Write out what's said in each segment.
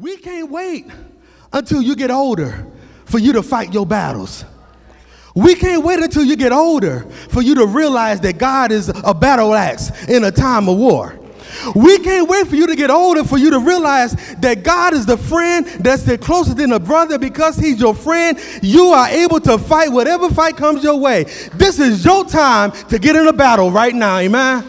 We can't wait until you get older for you to fight your battles. We can't wait until you get older for you to realize that God is a battle axe in a time of war. We can't wait for you to get older for you to realize that God is the friend that's the closest than a brother because he's your friend. You are able to fight whatever fight comes your way. This is your time to get in a battle right now, amen.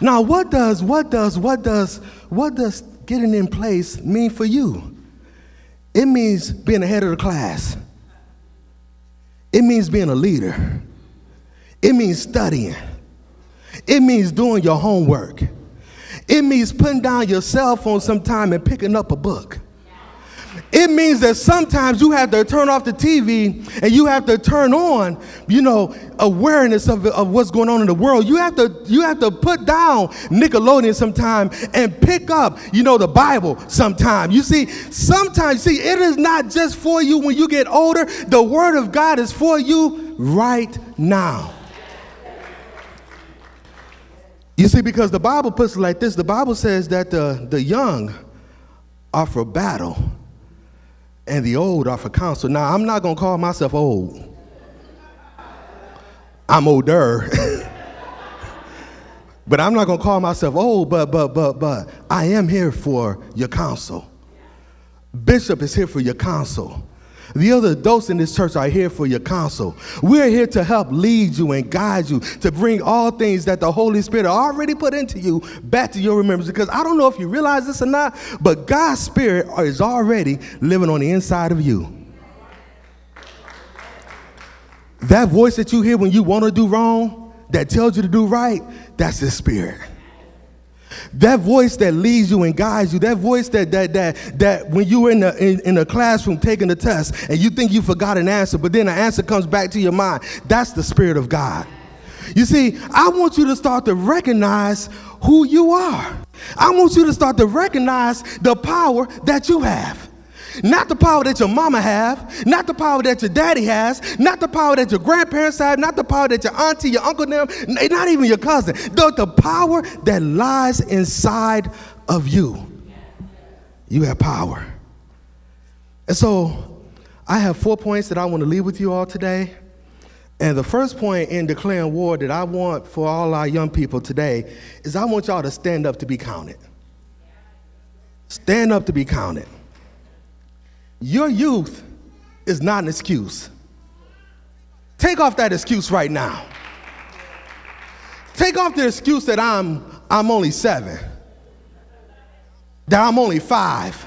Now, what does what does what does what does getting in place mean for you? It means being ahead of the class. It means being a leader. It means studying. It means doing your homework. It means putting down your cell phone sometime and picking up a book. It means that sometimes you have to turn off the TV and you have to turn on, you know, awareness of, of what's going on in the world. You have to you have to put down Nickelodeon sometime and pick up, you know, the Bible sometime. You see, sometimes see it is not just for you when you get older. The word of God is for you right now. You see, because the Bible puts it like this the Bible says that the, the young are for battle and the old are for counsel. Now, I'm not going to call myself old, I'm older. but I'm not going to call myself old, but, but, but, but I am here for your counsel. Bishop is here for your counsel. The other adults in this church are here for your counsel. We're here to help lead you and guide you to bring all things that the Holy Spirit already put into you back to your remembrance. Because I don't know if you realize this or not, but God's Spirit is already living on the inside of you. That voice that you hear when you want to do wrong, that tells you to do right, that's His Spirit. That voice that leads you and guides you, that voice that that that that when you're in the in, in the classroom taking the test and you think you forgot an answer, but then the answer comes back to your mind, that's the Spirit of God. You see, I want you to start to recognize who you are. I want you to start to recognize the power that you have. Not the power that your mama have, not the power that your daddy has, not the power that your grandparents have, not the power that your auntie, your uncle, them, not even your cousin. The, the power that lies inside of you. You have power. And so I have four points that I want to leave with you all today. And the first point in declaring war that I want for all our young people today is I want y'all to stand up to be counted. Stand up to be counted. Your youth is not an excuse. Take off that excuse right now. Take off the excuse that I'm, I'm only seven, that I'm only five.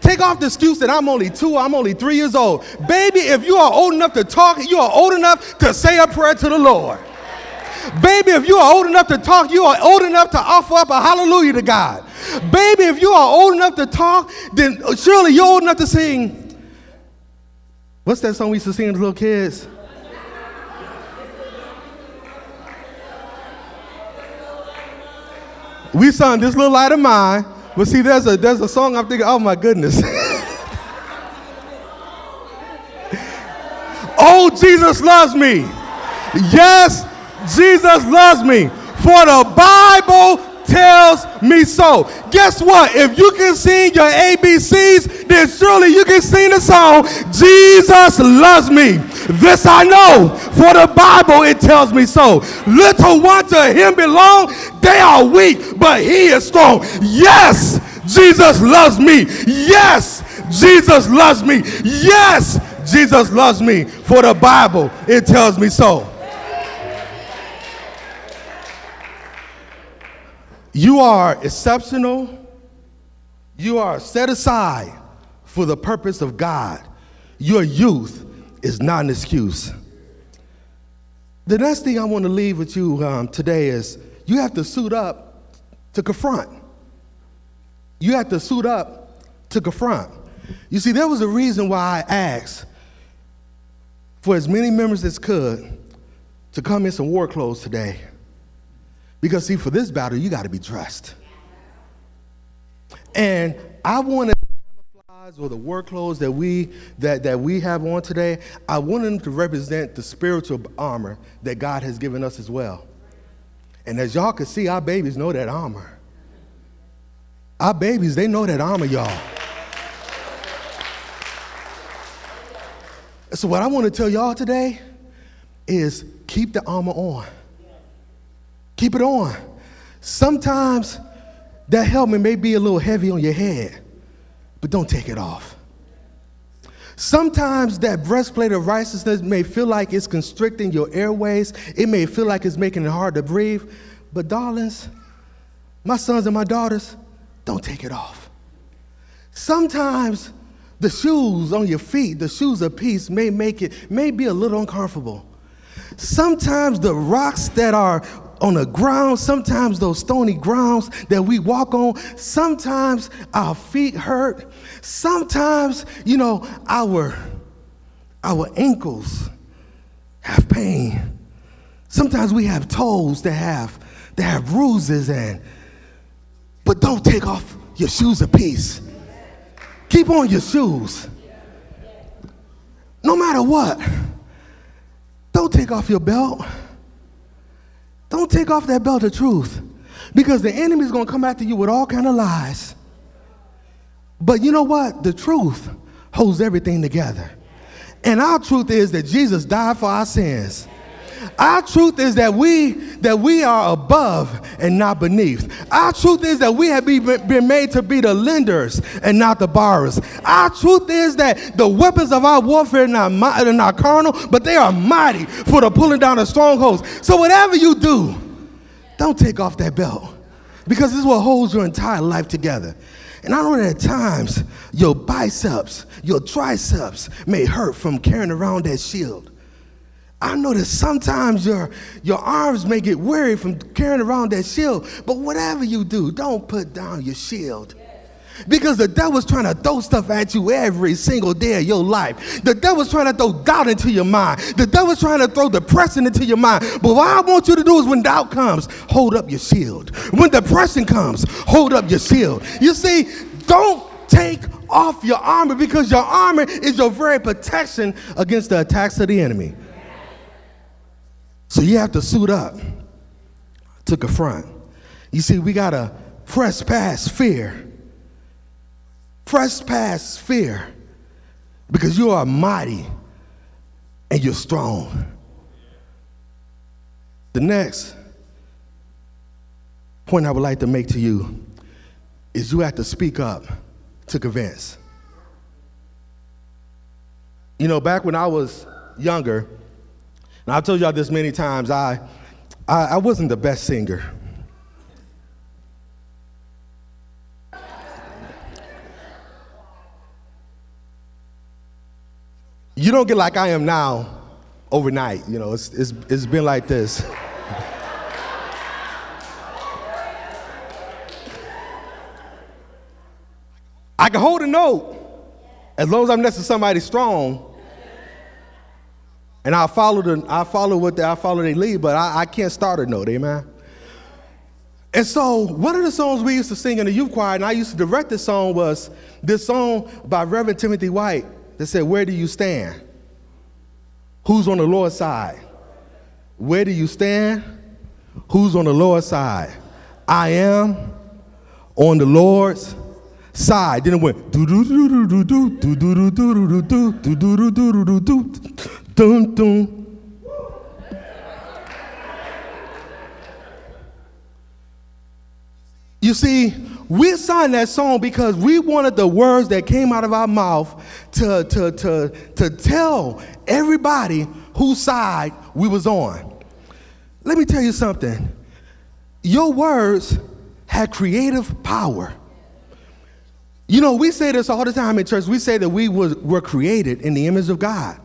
Take off the excuse that I'm only two, I'm only three years old. Baby, if you are old enough to talk, you are old enough to say a prayer to the Lord. Baby, if you are old enough to talk, you are old enough to offer up a hallelujah to God. Baby, if you are old enough to talk, then surely you're old enough to sing. What's that song we used to sing as little kids? We sung this little light of mine, but see, there's a there's a song I'm thinking, oh my goodness. oh, Jesus loves me. Yes, Jesus loves me. For the Bible tells me so. Guess what? If you can sing your ABCs, then surely you can sing the song, Jesus loves me. This I know, for the Bible it tells me so. Little ones to him belong, they are weak, but he is strong. Yes, Jesus loves me. Yes, Jesus loves me. Yes, Jesus loves me. For the Bible, it tells me so. You are exceptional. You are set aside for the purpose of God. Your youth is not an excuse. The next thing I want to leave with you um, today is you have to suit up to confront. You have to suit up to confront. You see, there was a reason why I asked for as many members as could to come in some war clothes today. Because, see, for this battle, you got to be dressed. And I wanted or the work clothes that we that, that we have on today, I wanted them to represent the spiritual armor that God has given us as well. And as y'all can see, our babies know that armor. Our babies, they know that armor, y'all. So, what I want to tell y'all today is keep the armor on. Keep it on. Sometimes that helmet may be a little heavy on your head, but don't take it off. Sometimes that breastplate of righteousness may feel like it's constricting your airways. It may feel like it's making it hard to breathe. But, darlings, my sons and my daughters, don't take it off. Sometimes the shoes on your feet, the shoes of peace, may make it, may be a little uncomfortable. Sometimes the rocks that are on the ground, sometimes those stony grounds that we walk on, sometimes our feet hurt, sometimes, you know, our, our ankles have pain. Sometimes we have toes that have, that have bruises and, but don't take off your shoes of peace. Keep on your shoes. No matter what. Don't take off your belt. Don't take off that belt of truth because the enemy is going to come after you with all kind of lies. But you know what? The truth holds everything together. And our truth is that Jesus died for our sins. Our truth is that we that we are above and not beneath. Our truth is that we have been made to be the lenders and not the borrowers. Our truth is that the weapons of our warfare are not, are not carnal, but they are mighty for the pulling down of strongholds. So whatever you do, don't take off that belt because this is what holds your entire life together. And I know that at times your biceps, your triceps may hurt from carrying around that shield. I know that sometimes your, your arms may get weary from carrying around that shield, but whatever you do, don't put down your shield. Because the devil's trying to throw stuff at you every single day of your life. The devil's trying to throw doubt into your mind. The devil's trying to throw depression into your mind. But what I want you to do is when doubt comes, hold up your shield. When depression comes, hold up your shield. You see, don't take off your armor because your armor is your very protection against the attacks of the enemy. So you have to suit up to confront. You see, we got to press past fear. Press past fear because you are mighty and you're strong. The next point I would like to make to you is you have to speak up to convince. You know, back when I was younger, and I've told y'all this many times, I, I, I wasn't the best singer. You don't get like I am now overnight. You know, it's, it's, it's been like this. I can hold a note as long as I'm next to somebody strong and I follow the, I follow what they, I follow their lead, but I, I can't start a note, amen. And so one of the songs we used to sing in the youth choir, and I used to direct this song, was this song by Reverend Timothy Wright that said, Where do you stand? Who's on the Lord's side? Where do you stand? Who's on the Lord's side? I am on the Lord's side. Then it went do do do do do do do do do do do do do do do do do Dun, dun. You see, we signed that song because we wanted the words that came out of our mouth to, to, to, to tell everybody whose side we was on. Let me tell you something. Your words had creative power. You know, we say this all the time in church. We say that we was, were created in the image of God.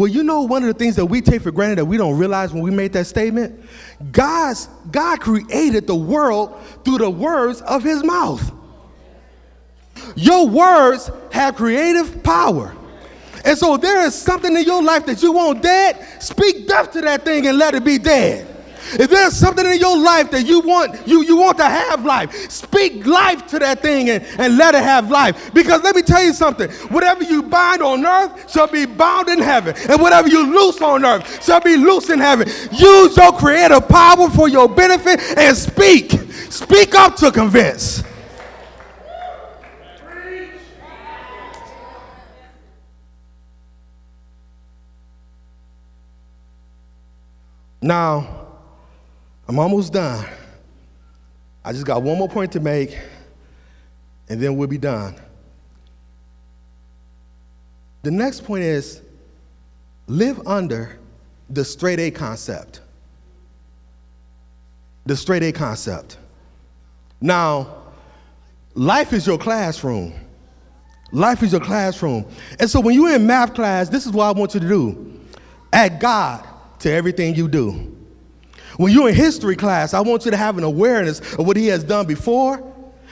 Well, you know, one of the things that we take for granted that we don't realize when we made that statement? God's, God created the world through the words of his mouth. Your words have creative power. And so there is something in your life that you want dead, speak death to that thing and let it be dead. If there's something in your life that you want, you, you want to have life, speak life to that thing and, and let it have life. Because let me tell you something whatever you bind on earth shall be bound in heaven, and whatever you loose on earth shall be loose in heaven. Use your creative power for your benefit and speak. Speak up to convince. Now, I'm almost done. I just got one more point to make, and then we'll be done. The next point is live under the straight A concept. The straight A concept. Now, life is your classroom. Life is your classroom. And so when you're in math class, this is what I want you to do add God to everything you do. When you're in history class, I want you to have an awareness of what He has done before,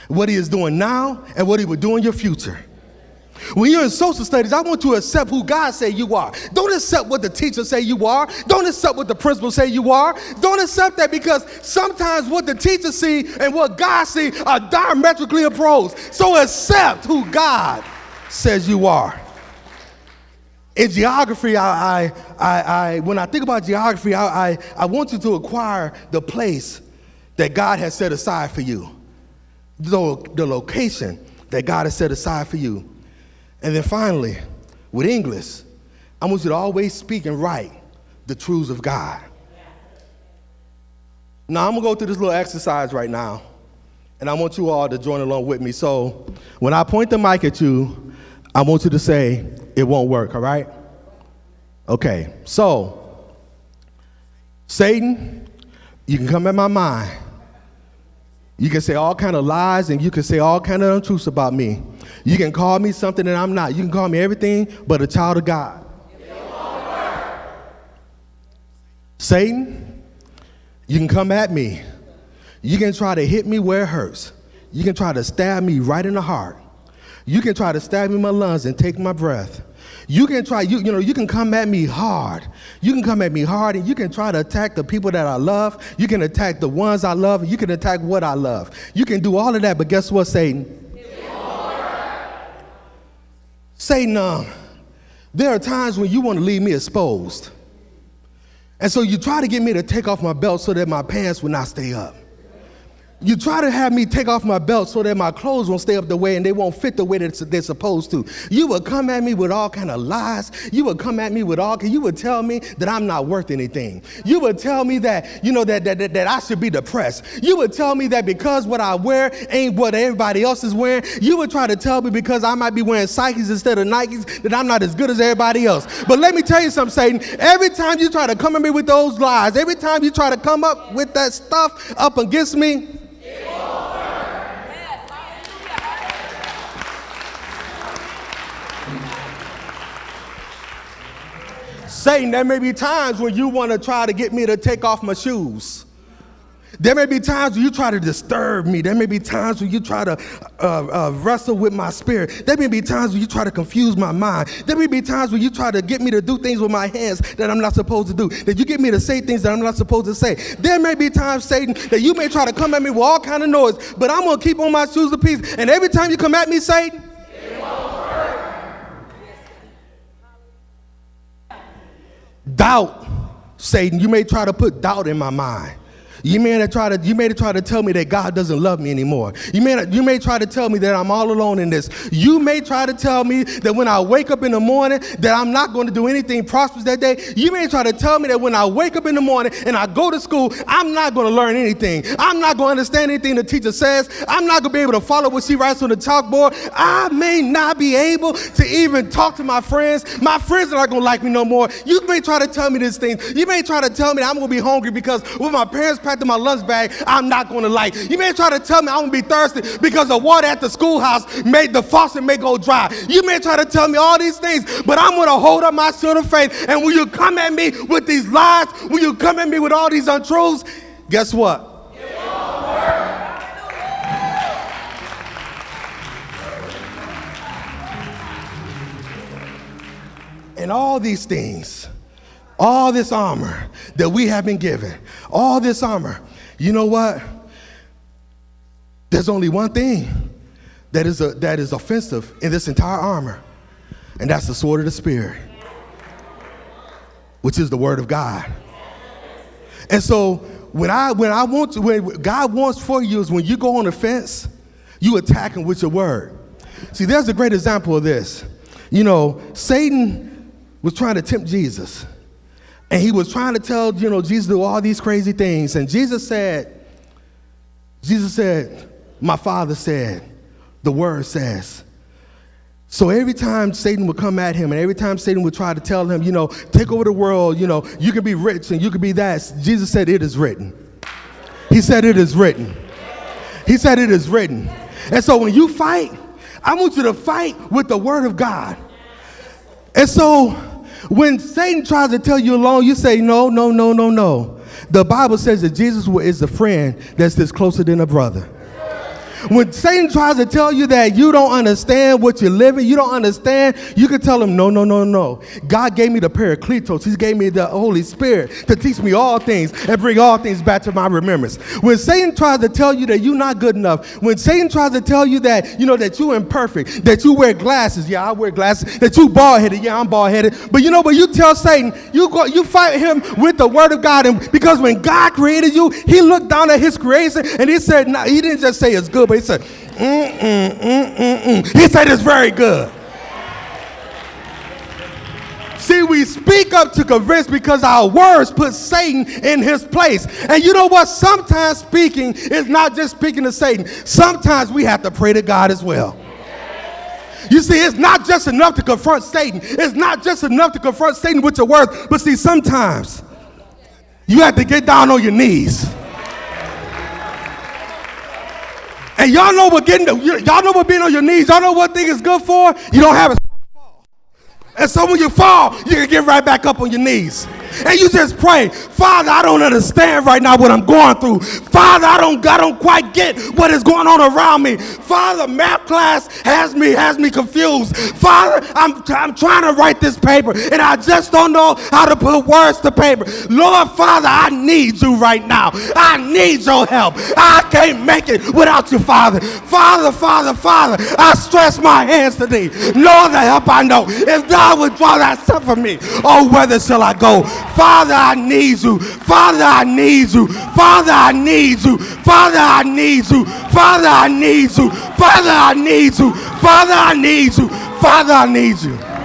what He is doing now, and what He will do in your future. When you're in social studies, I want you to accept who God say you are. Don't accept what the teacher say you are. Don't accept what the principal say you are. Don't accept that because sometimes what the teacher see and what God see are diametrically opposed. So accept who God says you are. In geography, I, I, I, I when I think about geography, I, I, I want you to acquire the place that God has set aside for you, the, the location that God has set aside for you. And then finally, with English, I want you to always speak and write the truths of God. Now, I'm gonna go through this little exercise right now, and I want you all to join along with me. So, when I point the mic at you, I want you to say, It won't work, all right? Okay, so, Satan, you can come in my mind. You can say all kind of lies and you can say all kind of untruths about me. You can call me something that I'm not. You can call me everything but a child of God. Satan, you can come at me. You can try to hit me where it hurts. You can try to stab me right in the heart. You can try to stab me in my lungs and take my breath. You can try, you, you know, you can come at me hard. You can come at me hard and you can try to attack the people that I love. You can attack the ones I love. You can attack what I love. You can do all of that, but guess what, Satan? Satan, um, there are times when you want to leave me exposed. And so you try to get me to take off my belt so that my pants will not stay up. You try to have me take off my belt so that my clothes won't stay up the way and they won't fit the way that they're supposed to. You would come at me with all kind of lies. You would come at me with all, you would tell me that I'm not worth anything. You would tell me that, you know, that, that, that, that I should be depressed. You would tell me that because what I wear ain't what everybody else is wearing. You would try to tell me because I might be wearing Psyches instead of Nikes that I'm not as good as everybody else. But let me tell you something, Satan. Every time you try to come at me with those lies, every time you try to come up with that stuff up against me, Satan, there may be times when you want to try to get me to take off my shoes. There may be times when you try to disturb me. There may be times when you try to uh, uh, wrestle with my spirit. There may be times when you try to confuse my mind. There may be times when you try to get me to do things with my hands that I'm not supposed to do. That you get me to say things that I'm not supposed to say. There may be times, Satan, that you may try to come at me with all kind of noise, but I'm gonna keep on my shoes of peace. And every time you come at me, Satan, doubt, Satan, you may try to put doubt in my mind. You may try to you may try to tell me that God doesn't love me anymore. You may you may try to tell me that I'm all alone in this. You may try to tell me that when I wake up in the morning that I'm not going to do anything prosperous that day. You may try to tell me that when I wake up in the morning and I go to school, I'm not going to learn anything. I'm not going to understand anything the teacher says. I'm not going to be able to follow what she writes on the chalkboard. I may not be able to even talk to my friends. My friends are not going to like me no more. You may try to tell me these things. You may try to tell me that I'm going to be hungry because with my parents packed in my lunch bag, I'm not going to like. You may try to tell me I'm going to be thirsty because the water at the schoolhouse made the faucet may go dry. You may try to tell me all these things, but I'm going to hold up my shield of faith. And when you come at me with these lies, when you come at me with all these untruths, guess what? And all these things, all this armor that we have been given, all this armor, you know what? There's only one thing that is, a, that is offensive in this entire armor, and that's the sword of the Spirit, which is the Word of God. And so when I when I want to when God wants for you is when you go on the fence, you attack him with your word. See, there's a great example of this. You know, Satan was trying to tempt Jesus. And he was trying to tell, you know, Jesus do all these crazy things. And Jesus said, Jesus said, My father said, the word says. So every time Satan would come at him, and every time Satan would try to tell him, you know, take over the world, you know, you can be rich and you can be that, Jesus said, It is written. He said, It is written. He said, It is written. And so when you fight, I want you to fight with the word of God. And so when Satan tries to tell you alone, you say, No, no, no, no, no. The Bible says that Jesus is a friend that's this closer than a brother. When Satan tries to tell you that you don't understand what you're living, you don't understand, you can tell him, no, no, no, no. God gave me the Paracletos. He gave me the Holy Spirit to teach me all things and bring all things back to my remembrance. When Satan tries to tell you that you're not good enough, when Satan tries to tell you that, you know, that you're imperfect, that you wear glasses, yeah, I wear glasses, that you bald headed, yeah, I'm bald headed. But you know, but you tell Satan, you go, you fight him with the word of God. And because when God created you, he looked down at his creation and he said, no, he didn't just say it's good, but he said, mm, mm, mm, mm, mm. He said it's very good. See, we speak up to convince because our words put Satan in his place. And you know what? Sometimes speaking is not just speaking to Satan, sometimes we have to pray to God as well. You see, it's not just enough to confront Satan. It's not just enough to confront Satan with your words. But see, sometimes you have to get down on your knees. And y'all know what getting, y'all know what being on your knees, y'all know what thing is good for? You don't have a fall. and so when you fall, you can get right back up on your knees. And you just pray, Father, I don't understand right now what I'm going through. Father, I don't, I don't quite get what is going on around me. Father, math class has me, has me confused. Father, I'm, I'm trying to write this paper and I just don't know how to put words to paper. Lord, Father, I need you right now. I need your help. I can't make it without you, Father. Father, Father, Father, I stretch my hands to thee. Lord, the help I know. If God would draw that stuff from me, oh, whither shall I go? Father, I need you. Father, I need you. Father, I need you. Father, I need you. Father, I need you. Father, I need you. Father, I need you. Father, I need you.